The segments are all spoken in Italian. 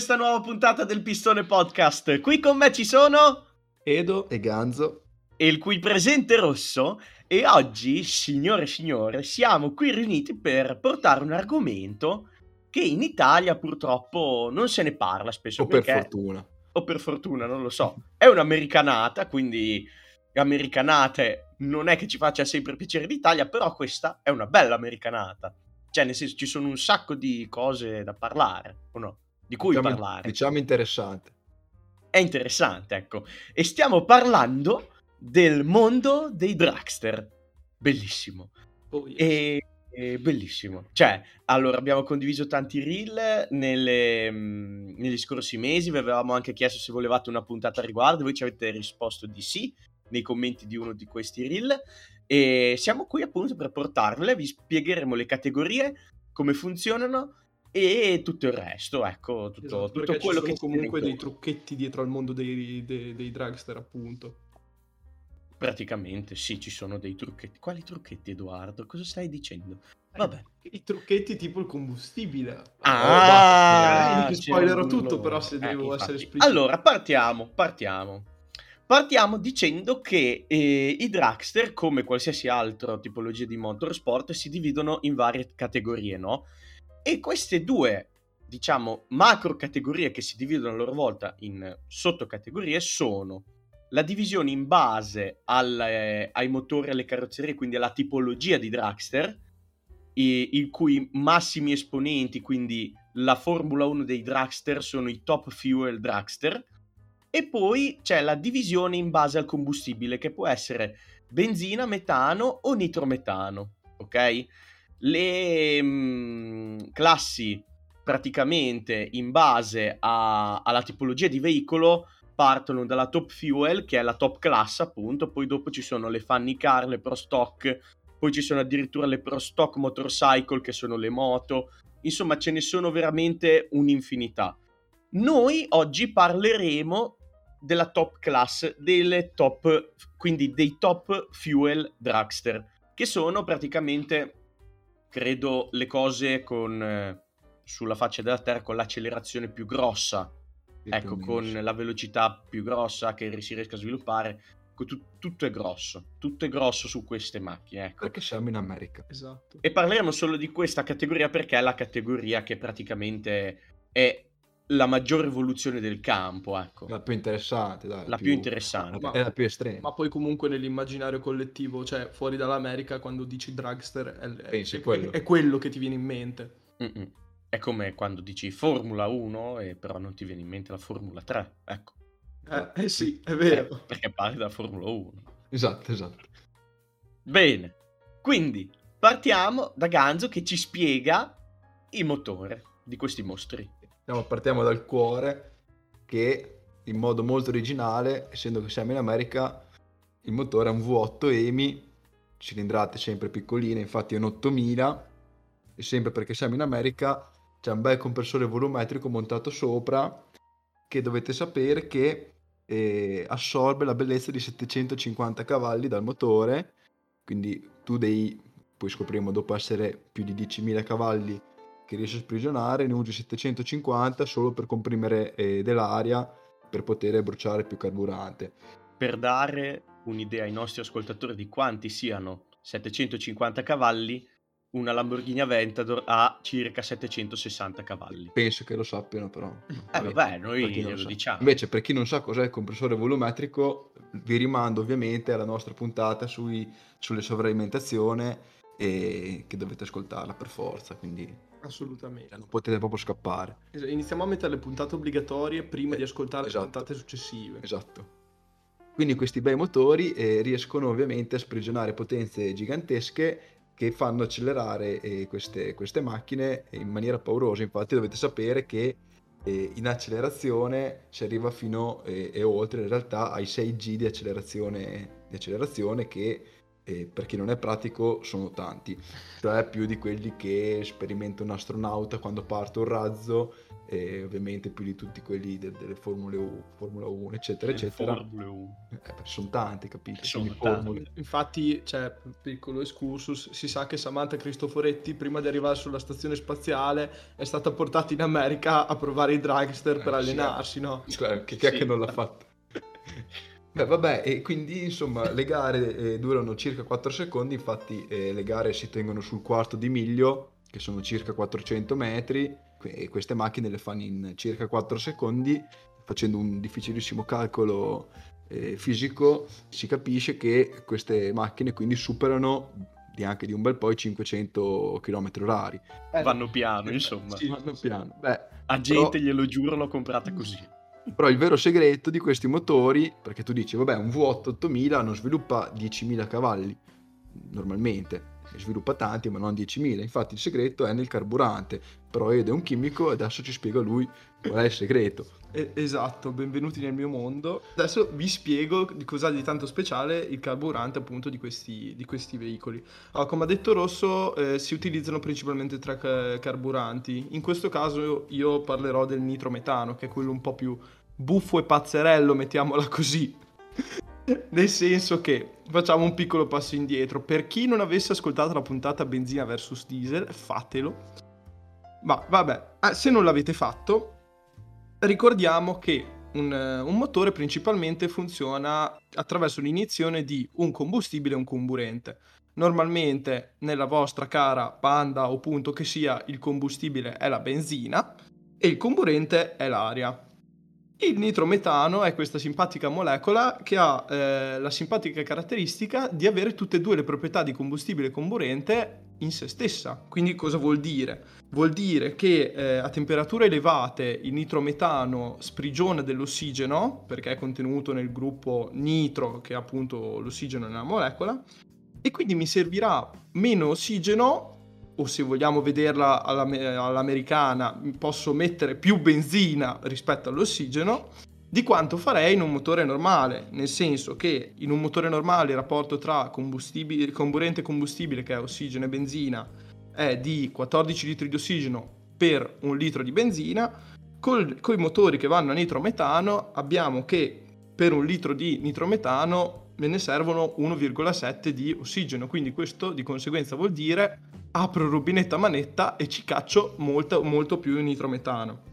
questa nuova puntata del Pistone Podcast. Qui con me ci sono Edo e Ganzo e il cui presente rosso e oggi, signore e signore, siamo qui riuniti per portare un argomento che in Italia purtroppo non se ne parla spesso. O perché... per fortuna. O per fortuna, non lo so. È un'americanata, quindi americanate non è che ci faccia sempre piacere l'Italia, però questa è una bella americanata. Cioè, nel senso, ci sono un sacco di cose da parlare, o no? Di cui diciamo, parlare. Diciamo interessante. È interessante, ecco. E stiamo parlando del mondo dei dragster. Bellissimo. Oh, yes. e, e, bellissimo. Cioè, allora, abbiamo condiviso tanti reel nelle, mh, negli scorsi mesi, vi avevamo anche chiesto se volevate una puntata a riguardo, voi ci avete risposto di sì nei commenti di uno di questi reel e siamo qui appunto per portarvele, vi spiegheremo le categorie, come funzionano e tutto il resto, ecco, tutto, esatto, tutto quello che comunque dei trucchetti dietro al mondo dei, dei, dei dragster appunto. Praticamente sì, ci sono dei trucchetti. Quali trucchetti, Edoardo? Cosa stai dicendo? Vabbè. Eh, I trucchetti tipo il combustibile. Ah, oh, eh, spoilerò tutto, però se eh, devo infatti. essere esplicito. Allora, partiamo, partiamo. Partiamo dicendo che eh, i dragster, come qualsiasi altra tipologia di motorsport, si dividono in varie categorie, no? E queste due, diciamo, macro categorie che si dividono a loro volta in sottocategorie sono la divisione in base al, eh, ai motori e alle carrozzerie, quindi alla tipologia di dragster, i, il cui massimi esponenti, quindi la Formula 1 dei dragster, sono i top fuel dragster, e poi c'è la divisione in base al combustibile, che può essere benzina, metano o nitrometano, ok? Le mh, classi praticamente in base a, alla tipologia di veicolo partono dalla top fuel, che è la top class appunto, poi dopo ci sono le funny car, le pro stock, poi ci sono addirittura le pro stock motorcycle, che sono le moto, insomma ce ne sono veramente un'infinità. Noi oggi parleremo della top class, delle top, quindi dei top fuel dragster, che sono praticamente, credo, le cose con, eh, sulla faccia della terra con l'accelerazione più grossa ecco, con la velocità più grossa che si riesca a sviluppare. tutto è grosso, tutto è grosso su queste macchine. Ecco. Perché siamo in America. Esatto. E parleremo solo di questa categoria perché è la categoria che praticamente è la maggiore evoluzione del campo, ecco. La più interessante, dai. La più, più interessante. Ma, è la più estrema. Ma poi comunque nell'immaginario collettivo, cioè fuori dall'America, quando dici dragster, è, è, è, quello. è quello che ti viene in mente. Mm-mm. È come quando dici Formula 1 e però non ti viene in mente la Formula 3, ecco. Eh, eh sì, è vero. Eh, perché parli della Formula 1. Esatto, esatto. Bene, quindi partiamo da Ganzo che ci spiega il motore di questi mostri. No, partiamo dal cuore che in modo molto originale, essendo che siamo in America, il motore è un V8 EMI, cilindrate sempre piccoline, infatti è un 8000 e sempre perché siamo in America c'è un bel compressore volumetrico montato sopra che dovete sapere che eh, assorbe la bellezza di 750 cavalli dal motore, quindi tu devi, poi scopriremo dopo essere più di 10.000 cavalli che riesci a sprigionare, ne usi 750 solo per comprimere eh, dell'aria per poter bruciare più carburante. Per dare un'idea ai nostri ascoltatori di quanti siano 750 cavalli, una Lamborghini Aventador ha circa 760 cavalli. Penso che lo sappiano però. Eh vabbè, noi lo, lo diciamo. Invece per chi non sa cos'è il compressore volumetrico, vi rimando ovviamente alla nostra puntata sui, sulle sovralimentazioni e che dovete ascoltarla per forza, quindi assolutamente. Non potete proprio scappare. Iniziamo a mettere le puntate obbligatorie prima eh, di ascoltare esatto. le puntate successive. Esatto. Quindi questi bei motori eh, riescono ovviamente a sprigionare potenze gigantesche che fanno accelerare eh, queste, queste, macchine in maniera paurosa. Infatti dovete sapere che eh, in accelerazione si arriva fino eh, e oltre in realtà ai 6G di accelerazione, di accelerazione che e per chi non è pratico sono tanti, cioè più di quelli che sperimenta un astronauta quando parte un razzo e ovviamente più di tutti quelli de- delle Formule 1, Formula 1 eccetera, eccetera. Formule 1. Eh, sono tanti, capito? Sono tanti. Infatti, cioè, piccolo excursus, si sa che Samantha Cristoforetti, prima di arrivare sulla stazione spaziale, è stata portata in America a provare i dragster eh, per allenarsi, sì. no? Cioè, che, che, sì. che non l'ha fatto? Beh, vabbè, e quindi insomma le gare eh, durano circa 4 secondi, infatti eh, le gare si tengono sul quarto di miglio, che sono circa 400 metri, e queste macchine le fanno in circa 4 secondi, facendo un difficilissimo calcolo eh, fisico, si capisce che queste macchine quindi superano di anche di un bel po' i 500 km orari. Vanno piano, insomma. Sì, vanno piano. Beh, A gente, però... glielo giuro, l'ho comprata così. Però il vero segreto di questi motori, perché tu dici, vabbè, un V8 8000 non sviluppa 10.000 cavalli, normalmente, sviluppa tanti ma non 10.000, infatti il segreto è nel carburante, però Ed è un chimico e adesso ci spiega lui qual è il segreto. esatto, benvenuti nel mio mondo. Adesso vi spiego di cosa ha di tanto speciale il carburante appunto di questi, di questi veicoli. Allora, come ha detto Rosso, eh, si utilizzano principalmente tre ca- carburanti. In questo caso io parlerò del nitrometano, che è quello un po' più buffo e pazzerello, mettiamola così. Nel senso che facciamo un piccolo passo indietro. Per chi non avesse ascoltato la puntata benzina versus diesel, fatelo. Ma vabbè, ah, se non l'avete fatto, ricordiamo che un, un, motore principalmente funziona attraverso l'iniezione di un combustibile e un comburente. Normalmente nella vostra cara Panda o punto che sia il combustibile è la benzina e il comburente è l'aria. Il nitrometano è questa simpatica molecola che ha eh, la simpatica caratteristica di avere tutte e due le proprietà di combustibile comburente in se stessa. Quindi cosa vuol dire? Vuol dire che eh, a temperature elevate il nitrometano sprigiona dell'ossigeno, perché è contenuto nel gruppo nitro, che è appunto l'ossigeno nella molecola, e quindi mi servirà meno ossigeno o se vogliamo vederla all'americana, posso mettere più benzina rispetto all'ossigeno di quanto farei in un motore normale, nel senso che in un motore normale il rapporto tra comburente e combustibile, che è ossigeno e benzina, è di 14 litri di ossigeno per un litro di benzina, con i motori che vanno a nitrometano abbiamo che per un litro di nitrometano me ne servono 1,7 di ossigeno, quindi questo di conseguenza vuol dire apro il rubinetto a manetta e ci caccio molto, molto più nitrometano.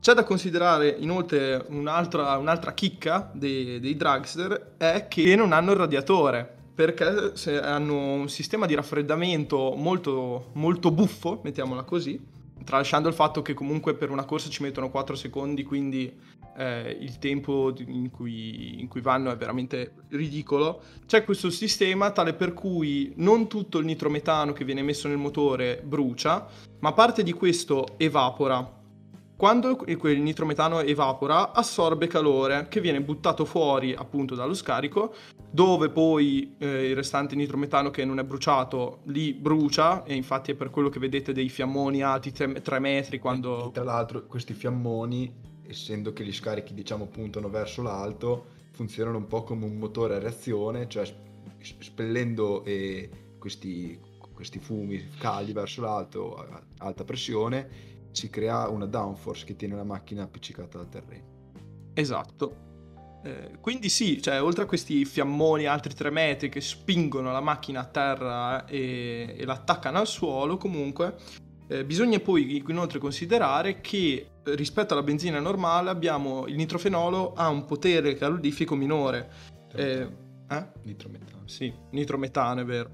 C'è da considerare inoltre un'altra, un'altra chicca dei, dei dragster è che non hanno il radiatore perché hanno un sistema di raffreddamento molto, molto buffo, mettiamola così, tralasciando il fatto che comunque per una corsa ci mettono 4 secondi, quindi eh, il tempo in cui, in cui, vanno è veramente ridicolo. C'è questo sistema tale per cui non tutto il nitrometano che viene messo nel motore brucia, ma parte di questo evapora. Quando il nitrometano evapora, assorbe calore che viene buttato fuori appunto dallo scarico, dove poi eh, il restante nitrometano che non è bruciato lì brucia, e infatti è per quello che vedete dei fiammoni alti 3 metri quando... E tra l'altro questi fiammoni essendo che gli scarichi diciamo puntano verso l'alto, funzionano un po' come un motore a reazione, cioè spellendo eh, questi, questi fumi caldi verso l'alto a alta pressione si crea una downforce che tiene la macchina appiccicata al terreno. Esatto. Eh, quindi sì, cioè, oltre a questi fiammoni altri 3 metri che spingono la macchina a terra e, e l'attaccano al suolo, comunque eh, bisogna poi inoltre considerare che rispetto alla benzina normale abbiamo il nitrofenolo ha un potere calorifico minore. Eh, eh? Nitrometano. Sì, nitrometano è vero.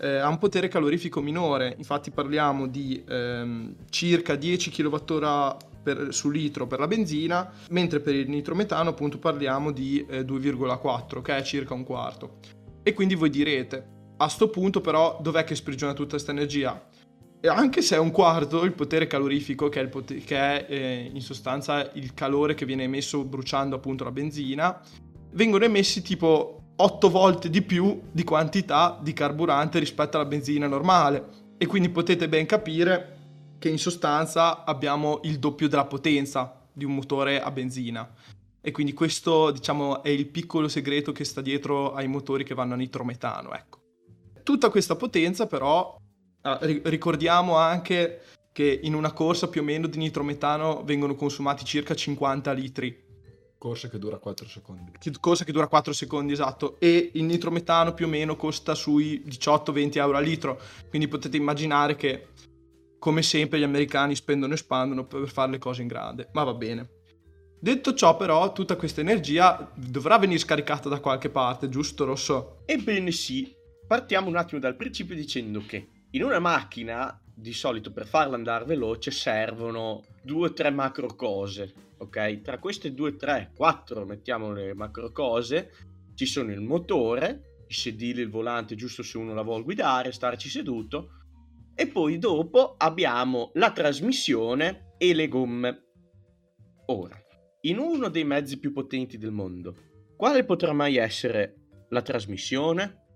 Eh, ha un potere calorifico minore, infatti parliamo di ehm, circa 10 kWh per, su litro per la benzina, mentre per il nitrometano appunto parliamo di eh, 2,4, che è circa un quarto. E quindi voi direte, a sto punto però dov'è che sprigiona tutta questa energia? Anche se è un quarto il potere calorifico, che è, potere, che è eh, in sostanza il calore che viene emesso bruciando appunto la benzina, vengono emessi tipo 8 volte di più di quantità di carburante rispetto alla benzina normale. E quindi potete ben capire che in sostanza abbiamo il doppio della potenza di un motore a benzina. E quindi questo, diciamo, è il piccolo segreto che sta dietro ai motori che vanno a nitrometano, ecco. Tutta questa potenza però, ah, ricordiamo anche che in una corsa più o meno di nitrometano vengono consumati circa 50 litri. Corsa che dura 4 secondi. Corsa che dura 4 secondi, esatto. E il nitrometano più o meno costa sui 18-20 euro a litro. Quindi potete immaginare che, come sempre, gli americani spendono e spandono per fare le cose in grande. Ma va bene. Detto ciò, però, tutta questa energia dovrà venire scaricata da qualche parte, giusto, Rosso? Ebbene sì. Partiamo un attimo dal principio dicendo che in una macchina, di solito per farla andare veloce, servono due o tre macro cose, ok? Tra queste due, tre, quattro, mettiamo le macro cose, ci sono il motore, i sedili, il volante, giusto se uno la vuole guidare, starci seduto, e poi dopo abbiamo la trasmissione e le gomme. Ora, in uno dei mezzi più potenti del mondo, quale potrà mai essere la trasmissione?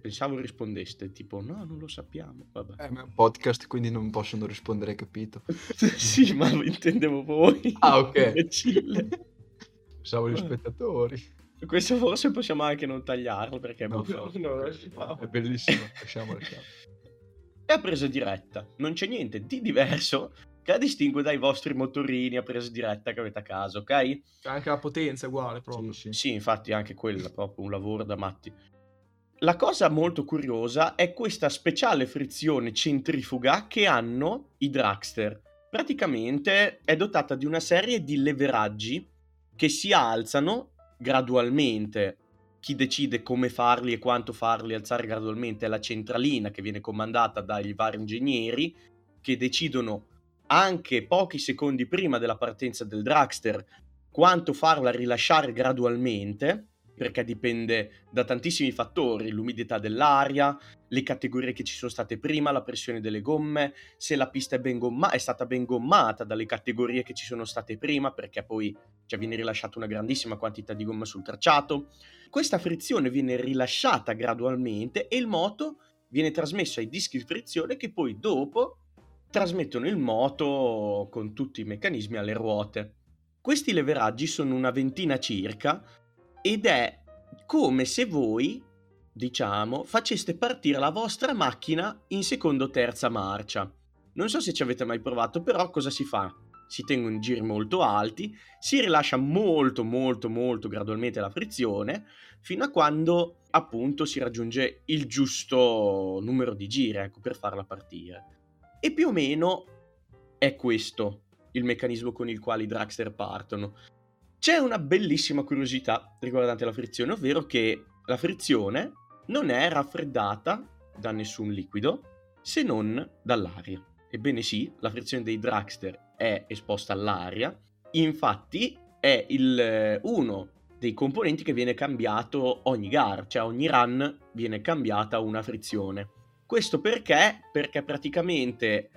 Pensavo rispondeste tipo no, non lo sappiamo. Vabbè. Eh, ma è un podcast, quindi non possono rispondere, capito? sì, ma intendevo voi. Ah, ok. Pensavo gli spettatori. Questo forse possiamo anche non tagliarlo perché è, no, no, no, è bellissimo. Lasciamo, lasciamo. È a presa diretta, non c'è niente di diverso che la distingue dai vostri motorini a presa diretta che avete a casa, ok? Anche la potenza è uguale proprio. Sì, sì. sì, infatti anche quella è proprio un lavoro da matti. La cosa molto curiosa è questa speciale frizione centrifuga che hanno i dragster. Praticamente è dotata di una serie di leveraggi che si alzano gradualmente. Chi decide come farli e quanto farli alzare gradualmente è la centralina che viene comandata dai vari ingegneri che decidono anche pochi secondi prima della partenza del dragster quanto farla rilasciare gradualmente, perché dipende da tantissimi fattori, l'umidità dell'aria, le categorie che ci sono state prima, la pressione delle gomme, se la pista è, ben gomma- è stata ben gommata dalle categorie che ci sono state prima, perché poi cioè, viene rilasciata una grandissima quantità di gomma sul tracciato. Questa frizione viene rilasciata gradualmente e il moto viene trasmesso ai dischi di frizione che poi dopo trasmettono il moto con tutti i meccanismi alle ruote. Questi leveraggi sono una ventina circa ed è come se voi, diciamo, faceste partire la vostra macchina in seconda o terza marcia. Non so se ci avete mai provato, però cosa si fa? Si tengono giri molto alti, si rilascia molto molto molto gradualmente la frizione fino a quando appunto si raggiunge il giusto numero di giri ecco, per farla partire. E più o meno è questo il meccanismo con il quale i dragster partono. C'è una bellissima curiosità riguardante la frizione, ovvero che la frizione non è raffreddata da nessun liquido se non dall'aria. Ebbene sì, la frizione dei dragster è esposta all'aria, infatti è il, uno dei componenti che viene cambiato ogni gara, cioè ogni run viene cambiata una frizione. Questo perché? Perché praticamente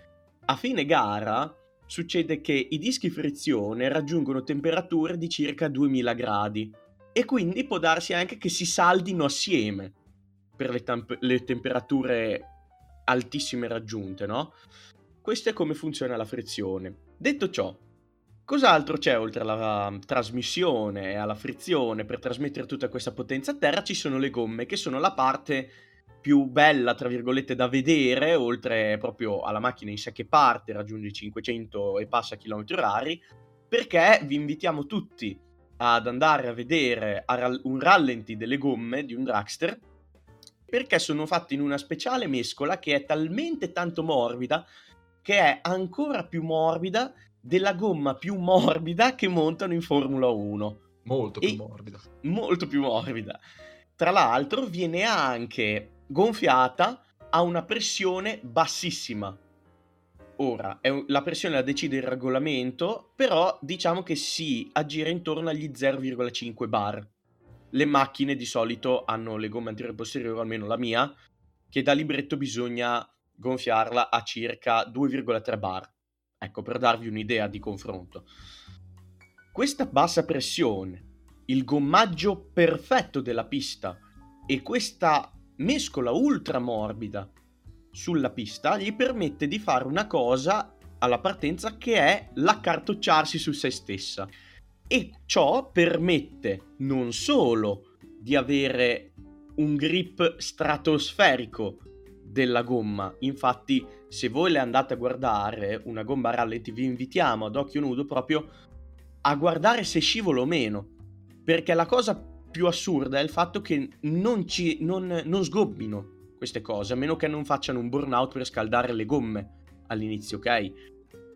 a fine gara succede che i dischi frizione raggiungono temperature di circa 2000 gradi e quindi può darsi anche che si saldino assieme per le, temp- le temperature altissime raggiunte, no? Questo è come funziona la frizione. Detto ciò, cos'altro c'è oltre alla trasmissione e alla frizione per trasmettere tutta questa potenza a terra? Ci sono le gomme, che sono la parte più bella, tra virgolette, da vedere, oltre proprio alla macchina in sé che parte, raggiunge i 500 e passa chilometri orari, perché vi invitiamo tutti ad andare a vedere un rallenti delle gomme di un dragster, perché sono fatte in una speciale mescola che è talmente tanto morbida che è ancora più morbida della gomma più morbida che montano in Formula 1. Molto più e morbida. Molto più morbida. Tra l'altro viene anche gonfiata a una pressione bassissima. Ora, un, la pressione la decide il regolamento, però diciamo che si aggira intorno agli 0,5 bar. Le macchine di solito hanno le gomme anteriore e posteriore, almeno la mia, che da libretto bisogna gonfiarla a circa 2,3 bar. Ecco, per darvi un'idea di confronto. Questa bassa pressione, il gommaggio perfetto della pista e questa mescola ultra morbida sulla pista gli permette di fare una cosa alla partenza che è l'accartocciarsi su se stessa e ciò permette non solo di avere un grip stratosferico della gomma. Infatti, se voi le andate a guardare una gomma rallenti, vi invitiamo ad occhio nudo proprio a guardare se scivola o meno. Perché la cosa più assurda è il fatto che non, ci, non, non sgobbino queste cose, a meno che non facciano un burnout per scaldare le gomme all'inizio, ok?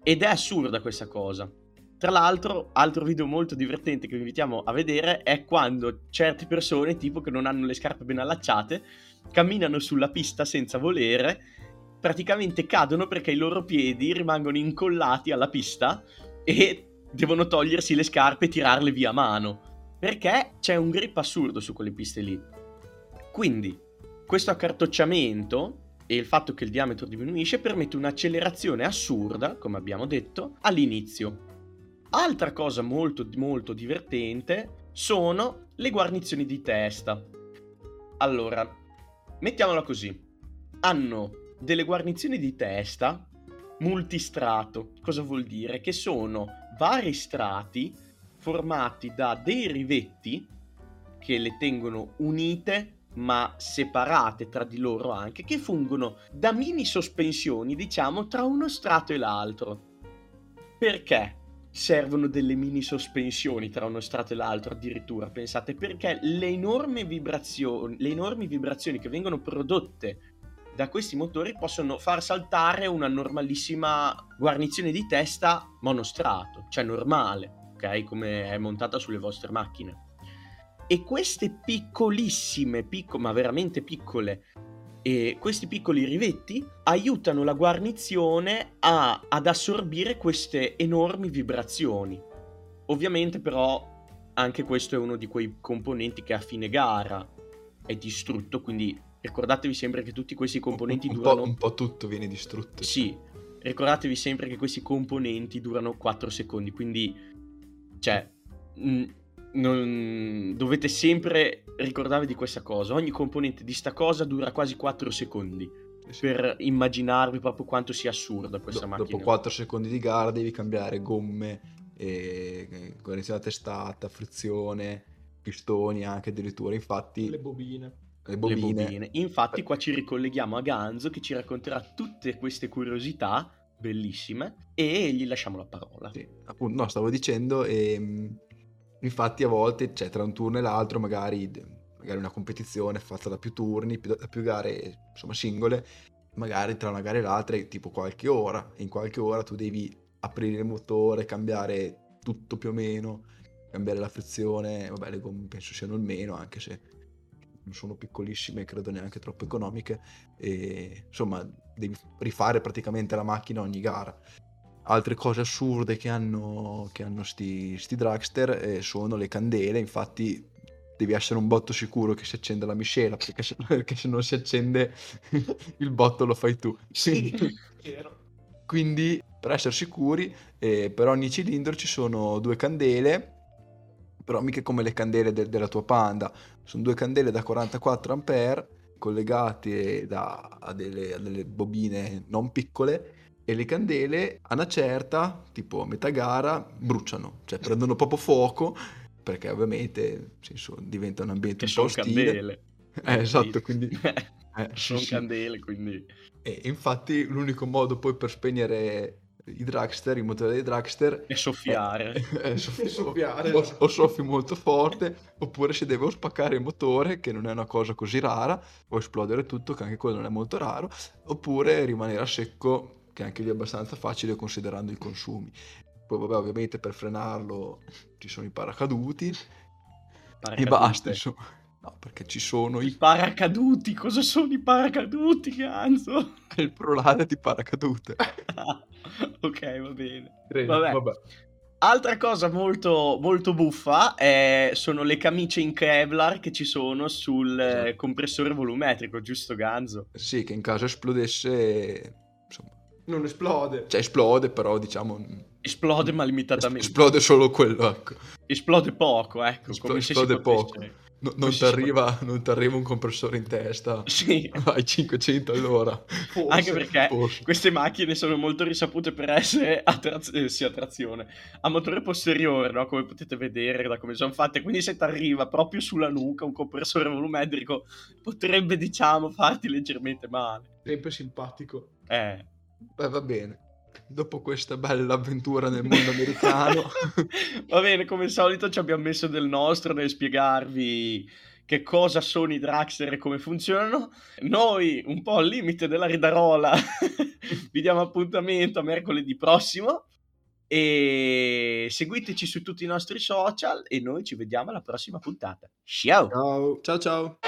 Ed è assurda questa cosa. Tra l'altro, altro video molto divertente che vi invitiamo a vedere è quando certe persone, tipo che non hanno le scarpe ben allacciate, camminano sulla pista senza volere, praticamente cadono perché i loro piedi rimangono incollati alla pista e devono togliersi le scarpe e tirarle via a mano. Perché c'è un grip assurdo su quelle piste lì. Quindi, questo accartocciamento e il fatto che il diametro diminuisce permette un'accelerazione assurda, come abbiamo detto, all'inizio Altra cosa molto molto divertente sono le guarnizioni di testa. Allora, mettiamola così. Hanno delle guarnizioni di testa multistrato. Cosa vuol dire? Che sono vari strati formati da dei rivetti che le tengono unite ma separate tra di loro anche, che fungono da mini sospensioni, diciamo, tra uno strato e l'altro. Perché? servono delle mini sospensioni tra uno strato e l'altro addirittura, pensate, perché le enormi vibrazioni, le enormi vibrazioni che vengono prodotte da questi motori possono far saltare una normalissima guarnizione di testa monostrato, cioè normale, ok? Come è montata sulle vostre macchine. E queste piccolissime, piccole, ma veramente piccole e questi piccoli rivetti aiutano la guarnizione a, ad assorbire queste enormi vibrazioni. Ovviamente però anche questo è uno di quei componenti che a fine gara è distrutto, quindi ricordatevi sempre che tutti questi componenti un, un durano... Po', un po' tutto viene distrutto. Sì, ricordatevi sempre che questi componenti durano 4 secondi, quindi... Cioè... Mh, non... dovete sempre ricordarvi di questa cosa. Ogni componente di sta cosa dura quasi 4 secondi. Sì. Per immaginarvi proprio quanto sia assurda questa Do- macchina. Dopo 4 secondi di gara devi cambiare gomme, e... correzione testata, frizione, pistoni anche addirittura. Infatti... Le bobine. Le bobine. Le bobine. Infatti qua ci ricolleghiamo a Ganzo che ci racconterà tutte queste curiosità bellissime e gli lasciamo la parola. Sì, appunto, no, stavo dicendo... Ehm Infatti a volte, cioè tra un turno e l'altro, magari, magari una competizione fatta da più turni, da più gare insomma singole, magari tra una gara e l'altra è tipo qualche ora, e in qualche ora tu devi aprire il motore, cambiare tutto più o meno, cambiare la frizione, vabbè le gomme penso siano il meno, anche se sono piccolissime, credo neanche troppo economiche, e insomma devi rifare praticamente la macchina ogni gara. Altre cose assurde che hanno, che hanno sti, sti dragster eh, sono le candele, infatti devi essere un botto sicuro che si accenda la miscela, perché se, perché se non si accende il botto lo fai tu. Sì, Quindi per essere sicuri, eh, per ogni cilindro ci sono due candele, però mica come le candele de- della tua Panda, sono due candele da 44 A collegate da, a, delle, a delle bobine non piccole e le candele a una certa, tipo a metà gara, bruciano, cioè prendono proprio fuoco perché ovviamente senso, diventa un ambiente che un po' ostile. candele. Eh, esatto, quindi... Eh, sono sì, candele, quindi... E infatti l'unico modo poi per spegnere i dragster, i motori dei dragster... È soffiare. È, è soffi- soffiare. O, o, soffi molto forte, oppure si deve o spaccare il motore, che non è una cosa così rara, o esplodere tutto, che anche quello non è molto raro, oppure rimanere a secco che anche lì è abbastanza facile considerando i consumi. Poi vabbè, ovviamente per frenarlo ci sono i paracaduti Paracadute. e basta, insomma. No, perché ci sono i... I paracaduti, cosa sono i paracaduti, Ganzo? È il plurale di paracadute. ok, va bene. Credo, vabbè. vabbè. Altra cosa molto, molto buffa è, sono le camicie in Kevlar che ci sono sul esatto. compressore volumetrico, giusto Ganzo? Sì, che in caso esplodesse, insomma, Non esplode. Cioè esplode, però diciamo... Esplode ma limitatamente. Esplode solo quello, ecco. Esplode poco, ecco. Espl- come se esplode poco. potesse- No- non ti si arriva, non t'arriva un compressore in testa Sì, ai 500 all'ora. Forse. anche perché Forse. queste macchine sono molto risapute per essere a, traz- eh, sì, a trazione a motore posteriore, no? come potete vedere da come sono fatte. Quindi se ti arriva proprio sulla nuca un compressore volumetrico potrebbe, diciamo, farti leggermente male. Sempre simpatico. Eh. Beh, va bene. Dopo questa bella avventura nel mondo americano, Va bene, come al solito ci abbiamo messo del nostro nel spiegarvi che cosa sono i Draxler e come funzionano. Noi, un po' al limite della ridarola, vi diamo appuntamento a mercoledì prossimo e seguiteci su tutti i nostri social e noi ci vediamo alla prossima puntata. Ciao! ciao. Ciao ciao.